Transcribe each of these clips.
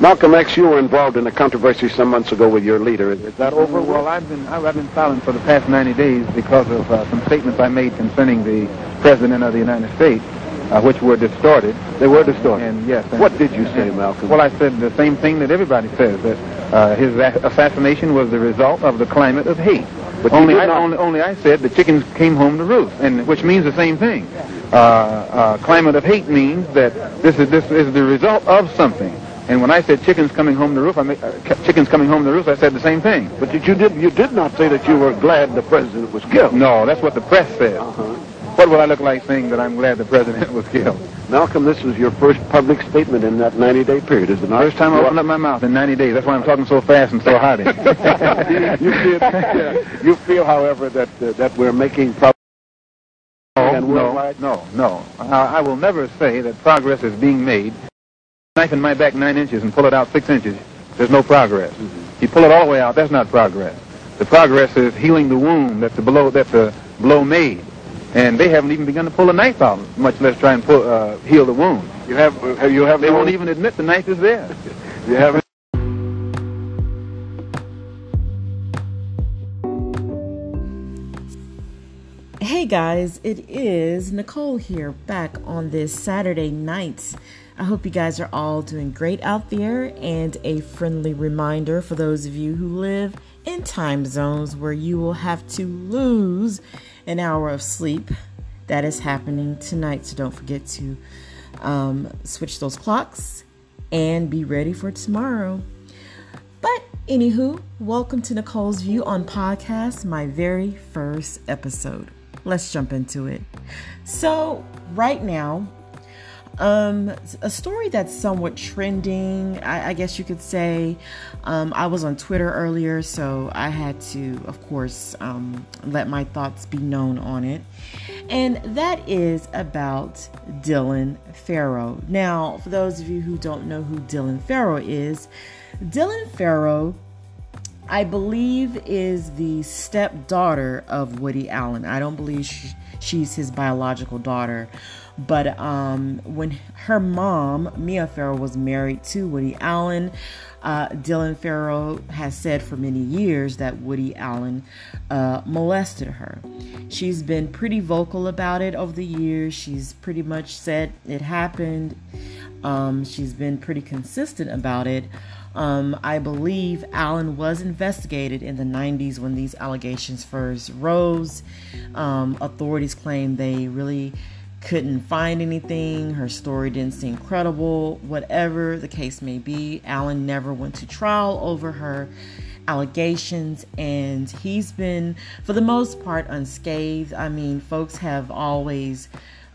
Malcolm X, you were involved in a controversy some months ago with your leader. Is that over? Well, I've been I've been silent for the past 90 days because of uh, some statements I made concerning the President of the United States, uh, which were distorted. They were distorted. And yes. And, what did you say, Malcolm? Well, I said the same thing that everybody says that uh, his assassination was the result of the climate of hate. But only I, only, only I said the chickens came home to roost, and which means the same thing. Uh, uh, climate of hate means that this is this is the result of something. And when I said chickens coming home to roost, I mean, uh, chickens coming home to roost, I said the same thing. But you did you did not say that you were glad the president was killed. No, that's what the press said. Uh-huh. What would I look like saying that I'm glad the president was killed? Malcolm, this was your first public statement in that 90-day period, is it not? First time I opened up my mouth in 90 days. That's why I'm talking so fast and so hearty. you, feel, you feel, however, that uh, that we're making progress. No, no, no, no. I, I will never say that progress is being made knife in my back nine inches and pull it out six inches, there's no progress. You pull it all the way out, that's not progress. The progress is healing the wound that the blow that the blow made, and they haven't even begun to pull the knife out, much less try and pull, uh, heal the wound. You have, have you have? They won't even admit the knife is there. you haven't. Hey guys, it is Nicole here back on this Saturday night I hope you guys are all doing great out there. And a friendly reminder for those of you who live in time zones where you will have to lose an hour of sleep. That is happening tonight. So don't forget to um, switch those clocks and be ready for tomorrow. But anywho, welcome to Nicole's View on Podcast, my very first episode. Let's jump into it. So, right now, um, a story that's somewhat trending, I, I guess you could say. Um, I was on Twitter earlier, so I had to, of course, um, let my thoughts be known on it. And that is about Dylan Farrow. Now, for those of you who don't know who Dylan Farrow is, Dylan Farrow I believe is the stepdaughter of Woody Allen. I don't believe she, she's his biological daughter. But um, when her mom, Mia Farrow, was married to Woody Allen, uh, Dylan Farrow has said for many years that Woody Allen uh, molested her. She's been pretty vocal about it over the years. She's pretty much said it happened. Um, she's been pretty consistent about it. Um, I believe Allen was investigated in the 90s when these allegations first rose. Um, authorities claim they really couldn't find anything. Her story didn't seem credible. Whatever the case may be, Allen never went to trial over her allegations, and he's been, for the most part, unscathed. I mean, folks have always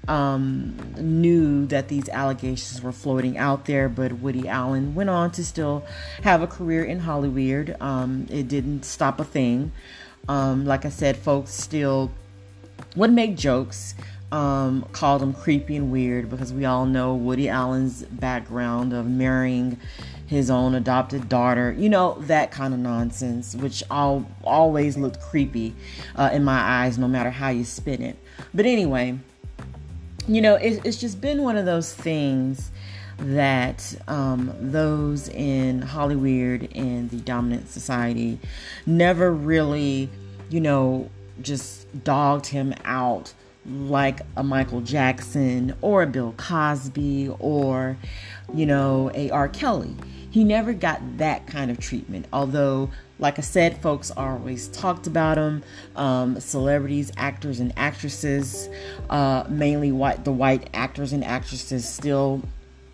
um, knew that these allegations were floating out there, but Woody Allen went on to still have a career in Hollywood. Um, it didn't stop a thing. Um, like I said, folks still would make jokes um, called him creepy and weird because we all know Woody Allen's background of marrying his own adopted daughter, you know, that kind of nonsense, which all, always looked creepy uh, in my eyes, no matter how you spin it. But anyway, you know, it, it's just been one of those things that um, those in Hollywood and the dominant society never really, you know, just dogged him out like a Michael Jackson or a Bill Cosby or, you know, a R. Kelly. He never got that kind of treatment. Although, like I said, folks always talked about him. Um, celebrities, actors, and actresses, uh, mainly white, the white actors and actresses, still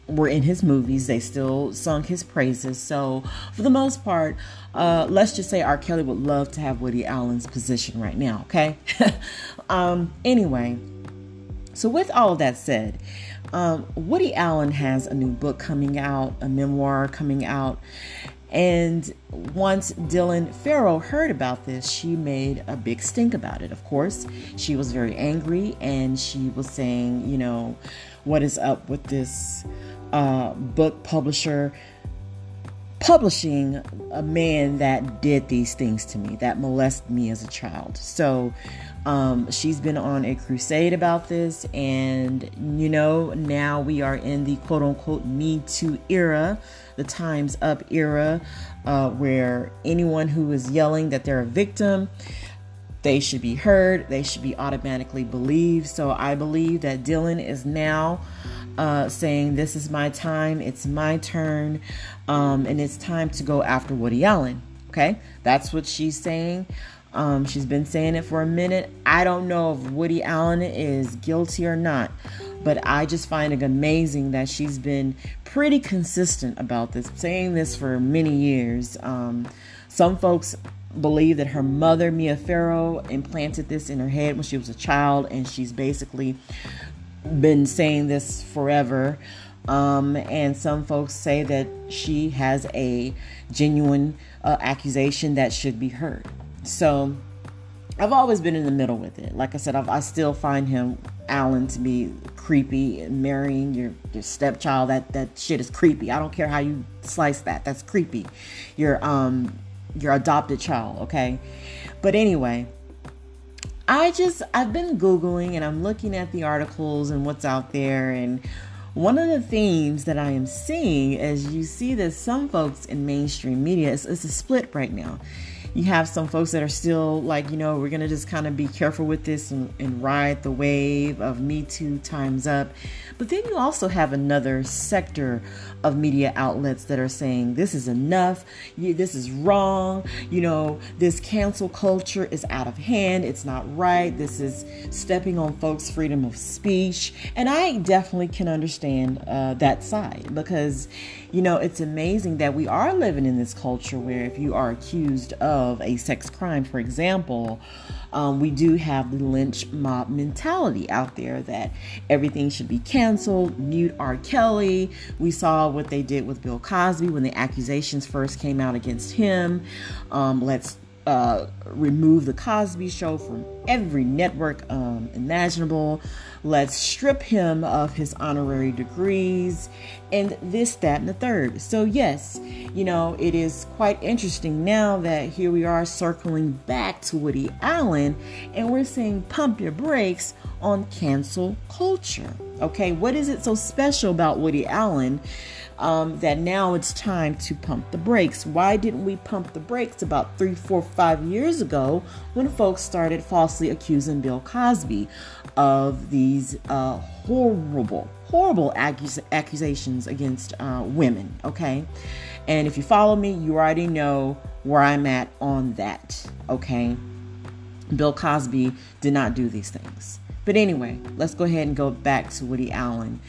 were in his movies. They still sung his praises. So, for the most part, uh, let's just say R. Kelly would love to have Woody Allen's position right now, okay? um, anyway, so with all of that said, um, Woody Allen has a new book coming out, a memoir coming out. And once Dylan Farrow heard about this, she made a big stink about it. Of course, she was very angry and she was saying, you know, what is up with this uh, book publisher publishing a man that did these things to me, that molested me as a child. So um, she's been on a crusade about this, and you know, now we are in the quote unquote Me Too era, the Time's Up era, uh, where anyone who is yelling that they're a victim, they should be heard, they should be automatically believed. So I believe that Dylan is now uh, saying, This is my time, it's my turn, um, and it's time to go after Woody Allen. Okay, that's what she's saying. Um, she's been saying it for a minute. I don't know if Woody Allen is guilty or not, but I just find it amazing that she's been pretty consistent about this, saying this for many years. Um, some folks believe that her mother, Mia Farrow, implanted this in her head when she was a child, and she's basically been saying this forever. Um, and some folks say that she has a genuine uh, accusation that should be heard. So I've always been in the middle with it. Like I said, I've, i still find him, Allen, to be creepy. Marrying your, your stepchild, that, that shit is creepy. I don't care how you slice that. That's creepy. Your um your adopted child, okay? But anyway, I just I've been googling and I'm looking at the articles and what's out there and one of the themes that I am seeing as you see that some folks in mainstream media is, is a split right now you have some folks that are still like, you know, we're going to just kind of be careful with this and, and ride the wave of Me Too times up. But then you also have another sector of media outlets that are saying this is enough, you, this is wrong, you know, this cancel culture is out of hand, it's not right, this is stepping on folks' freedom of speech. And I definitely can understand uh, that side because, you know, it's amazing that we are living in this culture where if you are accused of a sex crime, for example, um, we do have the lynch mob mentality out there that everything should be canceled. Mute R. Kelly. We saw what they did with Bill Cosby when the accusations first came out against him. Um, let's uh, remove the Cosby Show from every network um, imaginable. Let's strip him of his honorary degrees and this, that, and the third. So, yes, you know, it is quite interesting now that here we are circling back to Woody Allen and we're saying pump your brakes on cancel culture. Okay, what is it so special about Woody Allen? Um, that now it's time to pump the brakes. Why didn't we pump the brakes about three, four, five years ago when folks started falsely accusing Bill Cosby of these uh, horrible, horrible accus- accusations against uh, women? Okay. And if you follow me, you already know where I'm at on that. Okay. Bill Cosby did not do these things. But anyway, let's go ahead and go back to Woody Allen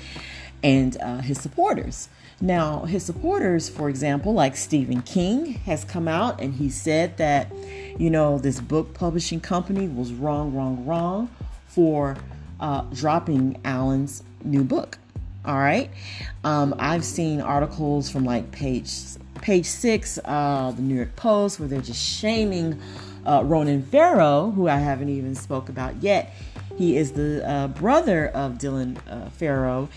and uh, his supporters. Now, his supporters, for example, like Stephen King, has come out and he said that, you know, this book publishing company was wrong, wrong, wrong for uh, dropping Allen's new book. All right. Um, I've seen articles from like page page six, uh, the New York Post, where they're just shaming uh, Ronan Farrow, who I haven't even spoke about yet. He is the uh, brother of Dylan uh, Farrow,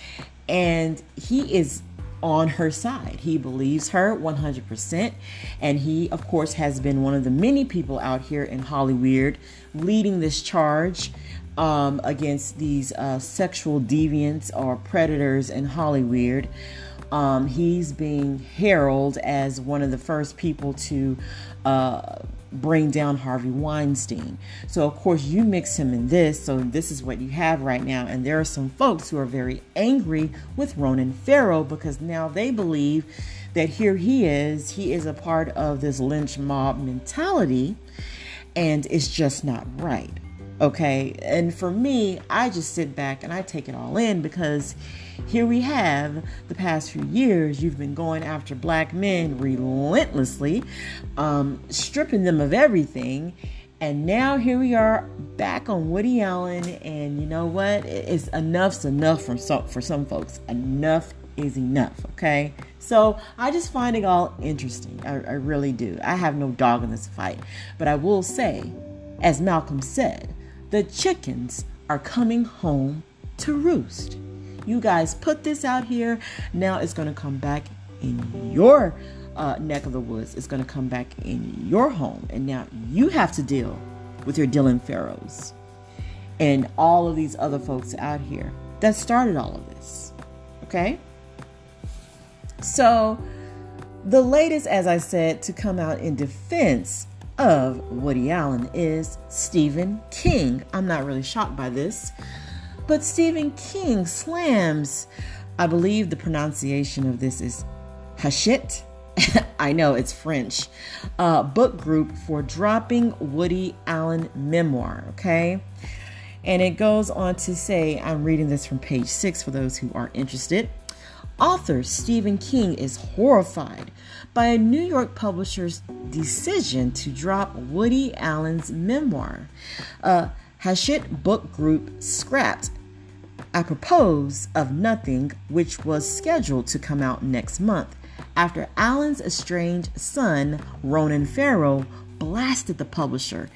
and he is on her side. He believes her 100%. And he, of course, has been one of the many people out here in Hollywood leading this charge um, against these uh, sexual deviants or predators in Hollywood. Um, he's being heralded as one of the first people to uh, bring down Harvey Weinstein. So, of course, you mix him in this. So, this is what you have right now. And there are some folks who are very angry with Ronan Farrow because now they believe that here he is, he is a part of this lynch mob mentality, and it's just not right. Okay. And for me, I just sit back and I take it all in because here we have the past few years, you've been going after black men relentlessly, um, stripping them of everything. And now here we are back on Woody Allen, and you know what? It's enough's enough for some for some folks. Enough is enough. Okay, so I just find it all interesting. I, I really do. I have no dog in this fight, but I will say, as Malcolm said, the chickens are coming home to roost. You guys put this out here. Now it's going to come back in your uh, neck of the woods It's going to come back in your home. And now you have to deal with your Dylan Farrows and all of these other folks out here that started all of this. Okay? So, the latest, as I said, to come out in defense of Woody Allen is Stephen King. I'm not really shocked by this, but Stephen King slams, I believe the pronunciation of this is Hachette. I know it's French. Uh, book group for dropping Woody Allen memoir. Okay. And it goes on to say, I'm reading this from page six for those who are interested. Author Stephen King is horrified by a New York publisher's decision to drop Woody Allen's memoir. A Hachette Book Group scrapped apropos of nothing, which was scheduled to come out next month after Allen's estranged son, Ronan Farrow, blasted the publisher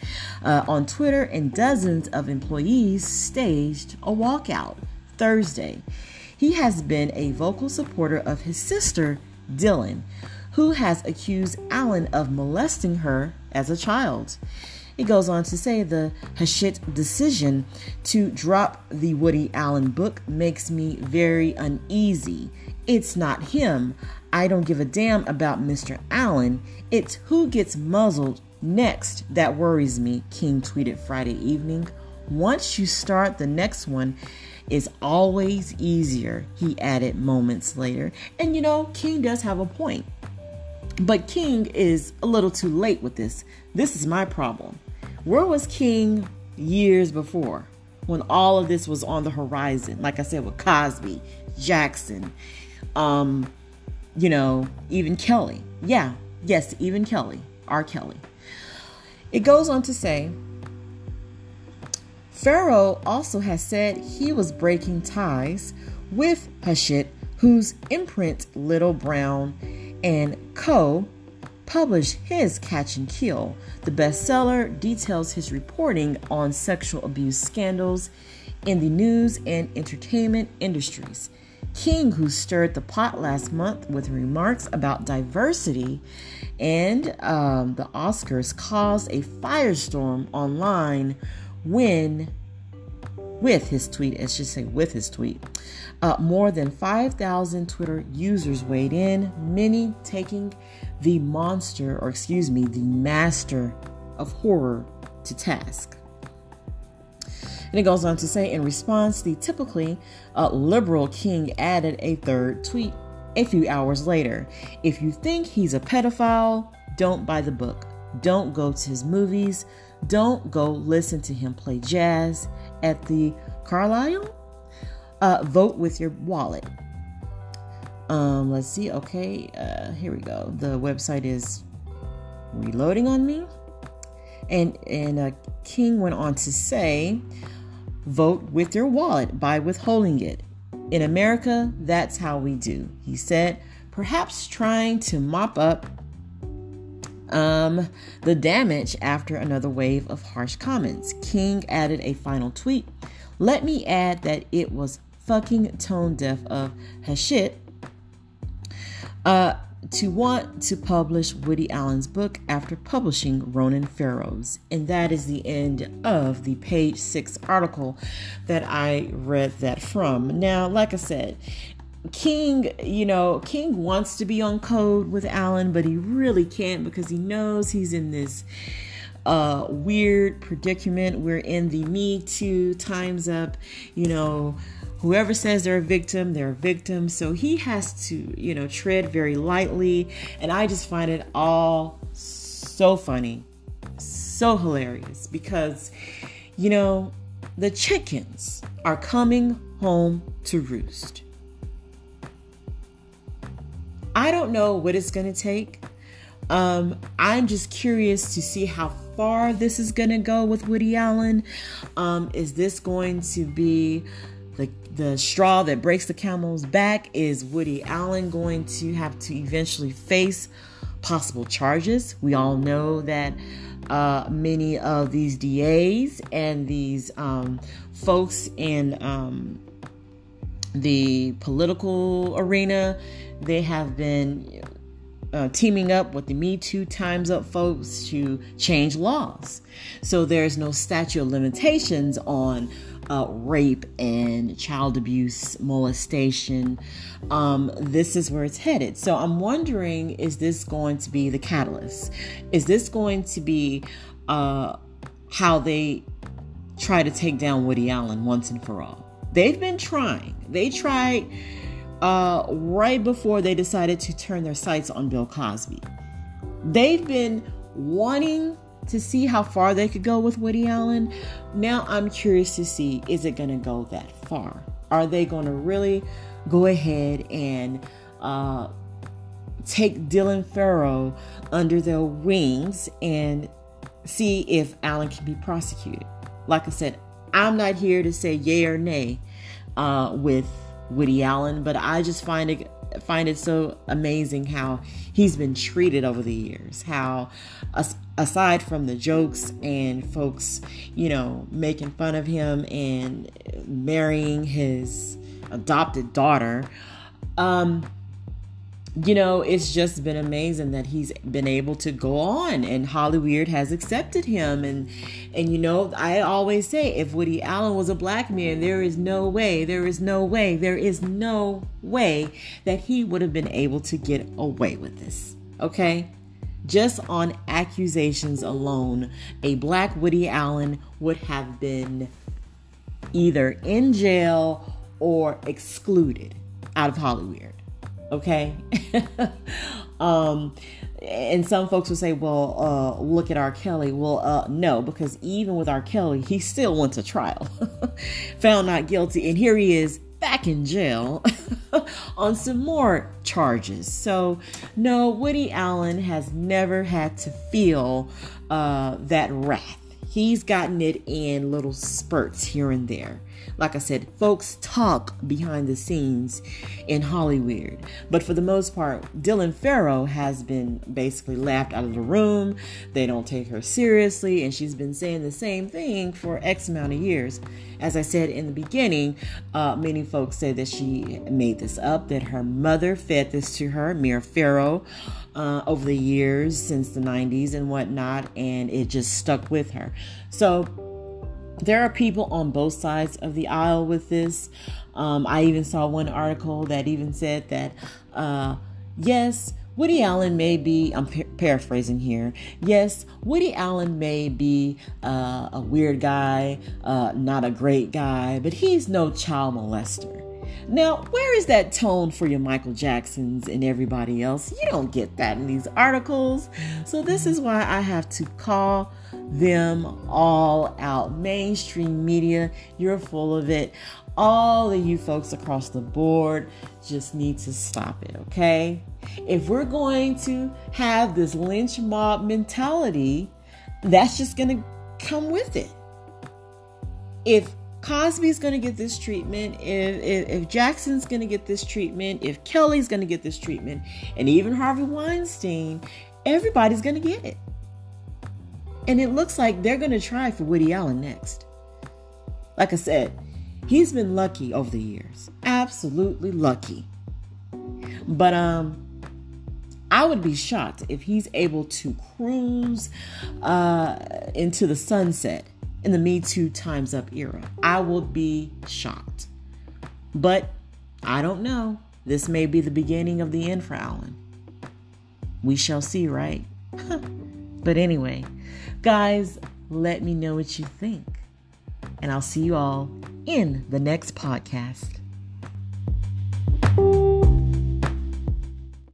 uh, on Twitter, and dozens of employees staged a walkout Thursday. He has been a vocal supporter of his sister, Dylan, who has accused Allen of molesting her as a child. It goes on to say the Hachette decision to drop the Woody Allen book makes me very uneasy. It's not him. I don't give a damn about Mr. Allen. It's who gets muzzled next that worries me, King tweeted Friday evening. Once you start, the next one is always easier, he added moments later. And you know, King does have a point. But King is a little too late with this. This is my problem. Where was King years before when all of this was on the horizon? Like I said, with Cosby, Jackson, um, you know, even Kelly. Yeah, yes, even Kelly, R. Kelly. It goes on to say Farrow also has said he was breaking ties with Hachette, whose imprint Little Brown and Co. published his Catch and Kill. The bestseller details his reporting on sexual abuse scandals in the news and entertainment industries. King, who stirred the pot last month with remarks about diversity and um, the Oscars, caused a firestorm online when, with his tweet, I should say, with his tweet. Uh, more than 5,000 Twitter users weighed in, many taking the monster, or excuse me, the master of horror to task. And it goes on to say, in response, the typically uh, liberal king added a third tweet a few hours later. If you think he's a pedophile, don't buy the book. Don't go to his movies. Don't go listen to him play jazz at the Carlyle. Uh, vote with your wallet. Um, let's see. Okay, uh, here we go. The website is reloading on me. And and uh, King went on to say, Vote with your wallet by withholding it. In America, that's how we do, he said, perhaps trying to mop up um, the damage after another wave of harsh comments. King added a final tweet. Let me add that it was fucking tone deaf of Hachette. Uh, to want to publish Woody Allen's book after publishing Ronan Farrow's. And that is the end of the page six article that I read that from. Now, like I said, King, you know, King wants to be on code with Allen, but he really can't because he knows he's in this uh, weird predicament. We're in the Me Too times up, you know whoever says they're a victim, they're a victim. So he has to, you know, tread very lightly. And I just find it all so funny, so hilarious because, you know, the chickens are coming home to roost. I don't know what it's going to take. Um, I'm just curious to see how far this is going to go with Woody Allen. Um, is this going to be the the straw that breaks the camel's back is Woody Allen going to have to eventually face possible charges. We all know that uh, many of these DAs and these um, folks in um, the political arena, they have been uh, teaming up with the Me Too Times Up folks to change laws. So there's no statute of limitations on uh, rape and child abuse, molestation. Um, this is where it's headed. So I'm wondering is this going to be the catalyst? Is this going to be uh, how they try to take down Woody Allen once and for all? They've been trying. They tried uh, right before they decided to turn their sights on Bill Cosby. They've been wanting to see how far they could go with Woody Allen. Now I'm curious to see is it going to go that far? Are they going to really go ahead and uh, take Dylan Farrow under their wings and see if Allen can be prosecuted? Like I said, I'm not here to say yay or nay uh, with Woody Allen, but I just find it find it so amazing how he's been treated over the years. How, aside from the jokes and folks, you know, making fun of him and marrying his adopted daughter, um, you know, it's just been amazing that he's been able to go on and Hollywood has accepted him. And, and, you know, I always say if Woody Allen was a black man, there is no way, there is no way, there is no way that he would have been able to get away with this. Okay? Just on accusations alone, a black Woody Allen would have been either in jail or excluded out of Hollywood okay? Um and some folks would say well uh look at r. Kelly. Well uh no because even with r. Kelly he still went to trial found not guilty and here he is back in jail on some more charges. So no woody allen has never had to feel uh that wrath. He's gotten it in little spurts here and there like I said, folks talk behind the scenes in Hollywood. But for the most part, Dylan Farrow has been basically laughed out of the room. They don't take her seriously, and she's been saying the same thing for X amount of years. As I said in the beginning, uh, many folks say that she made this up, that her mother fed this to her, Mia Farrow, uh, over the years since the 90s and whatnot, and it just stuck with her. So, there are people on both sides of the aisle with this. Um, I even saw one article that even said that, uh, yes, Woody Allen may be, I'm par- paraphrasing here, yes, Woody Allen may be uh, a weird guy, uh, not a great guy, but he's no child molester. Now, where is that tone for your Michael Jacksons and everybody else? You don't get that in these articles. So, this is why I have to call them all out. Mainstream media, you're full of it. All of you folks across the board just need to stop it, okay? If we're going to have this lynch mob mentality, that's just going to come with it. If Cosby's going to get this treatment, if, if, if Jackson's going to get this treatment, if Kelly's going to get this treatment, and even Harvey Weinstein, everybody's going to get it. And it looks like they're going to try for Woody Allen next. Like I said, he's been lucky over the years. Absolutely lucky. But um I would be shocked if he's able to cruise uh, into the sunset in the Me Too Times Up era. I will be shocked. But I don't know. This may be the beginning of the end for Allen. We shall see, right? but anyway, Guys, let me know what you think. And I'll see you all in the next podcast.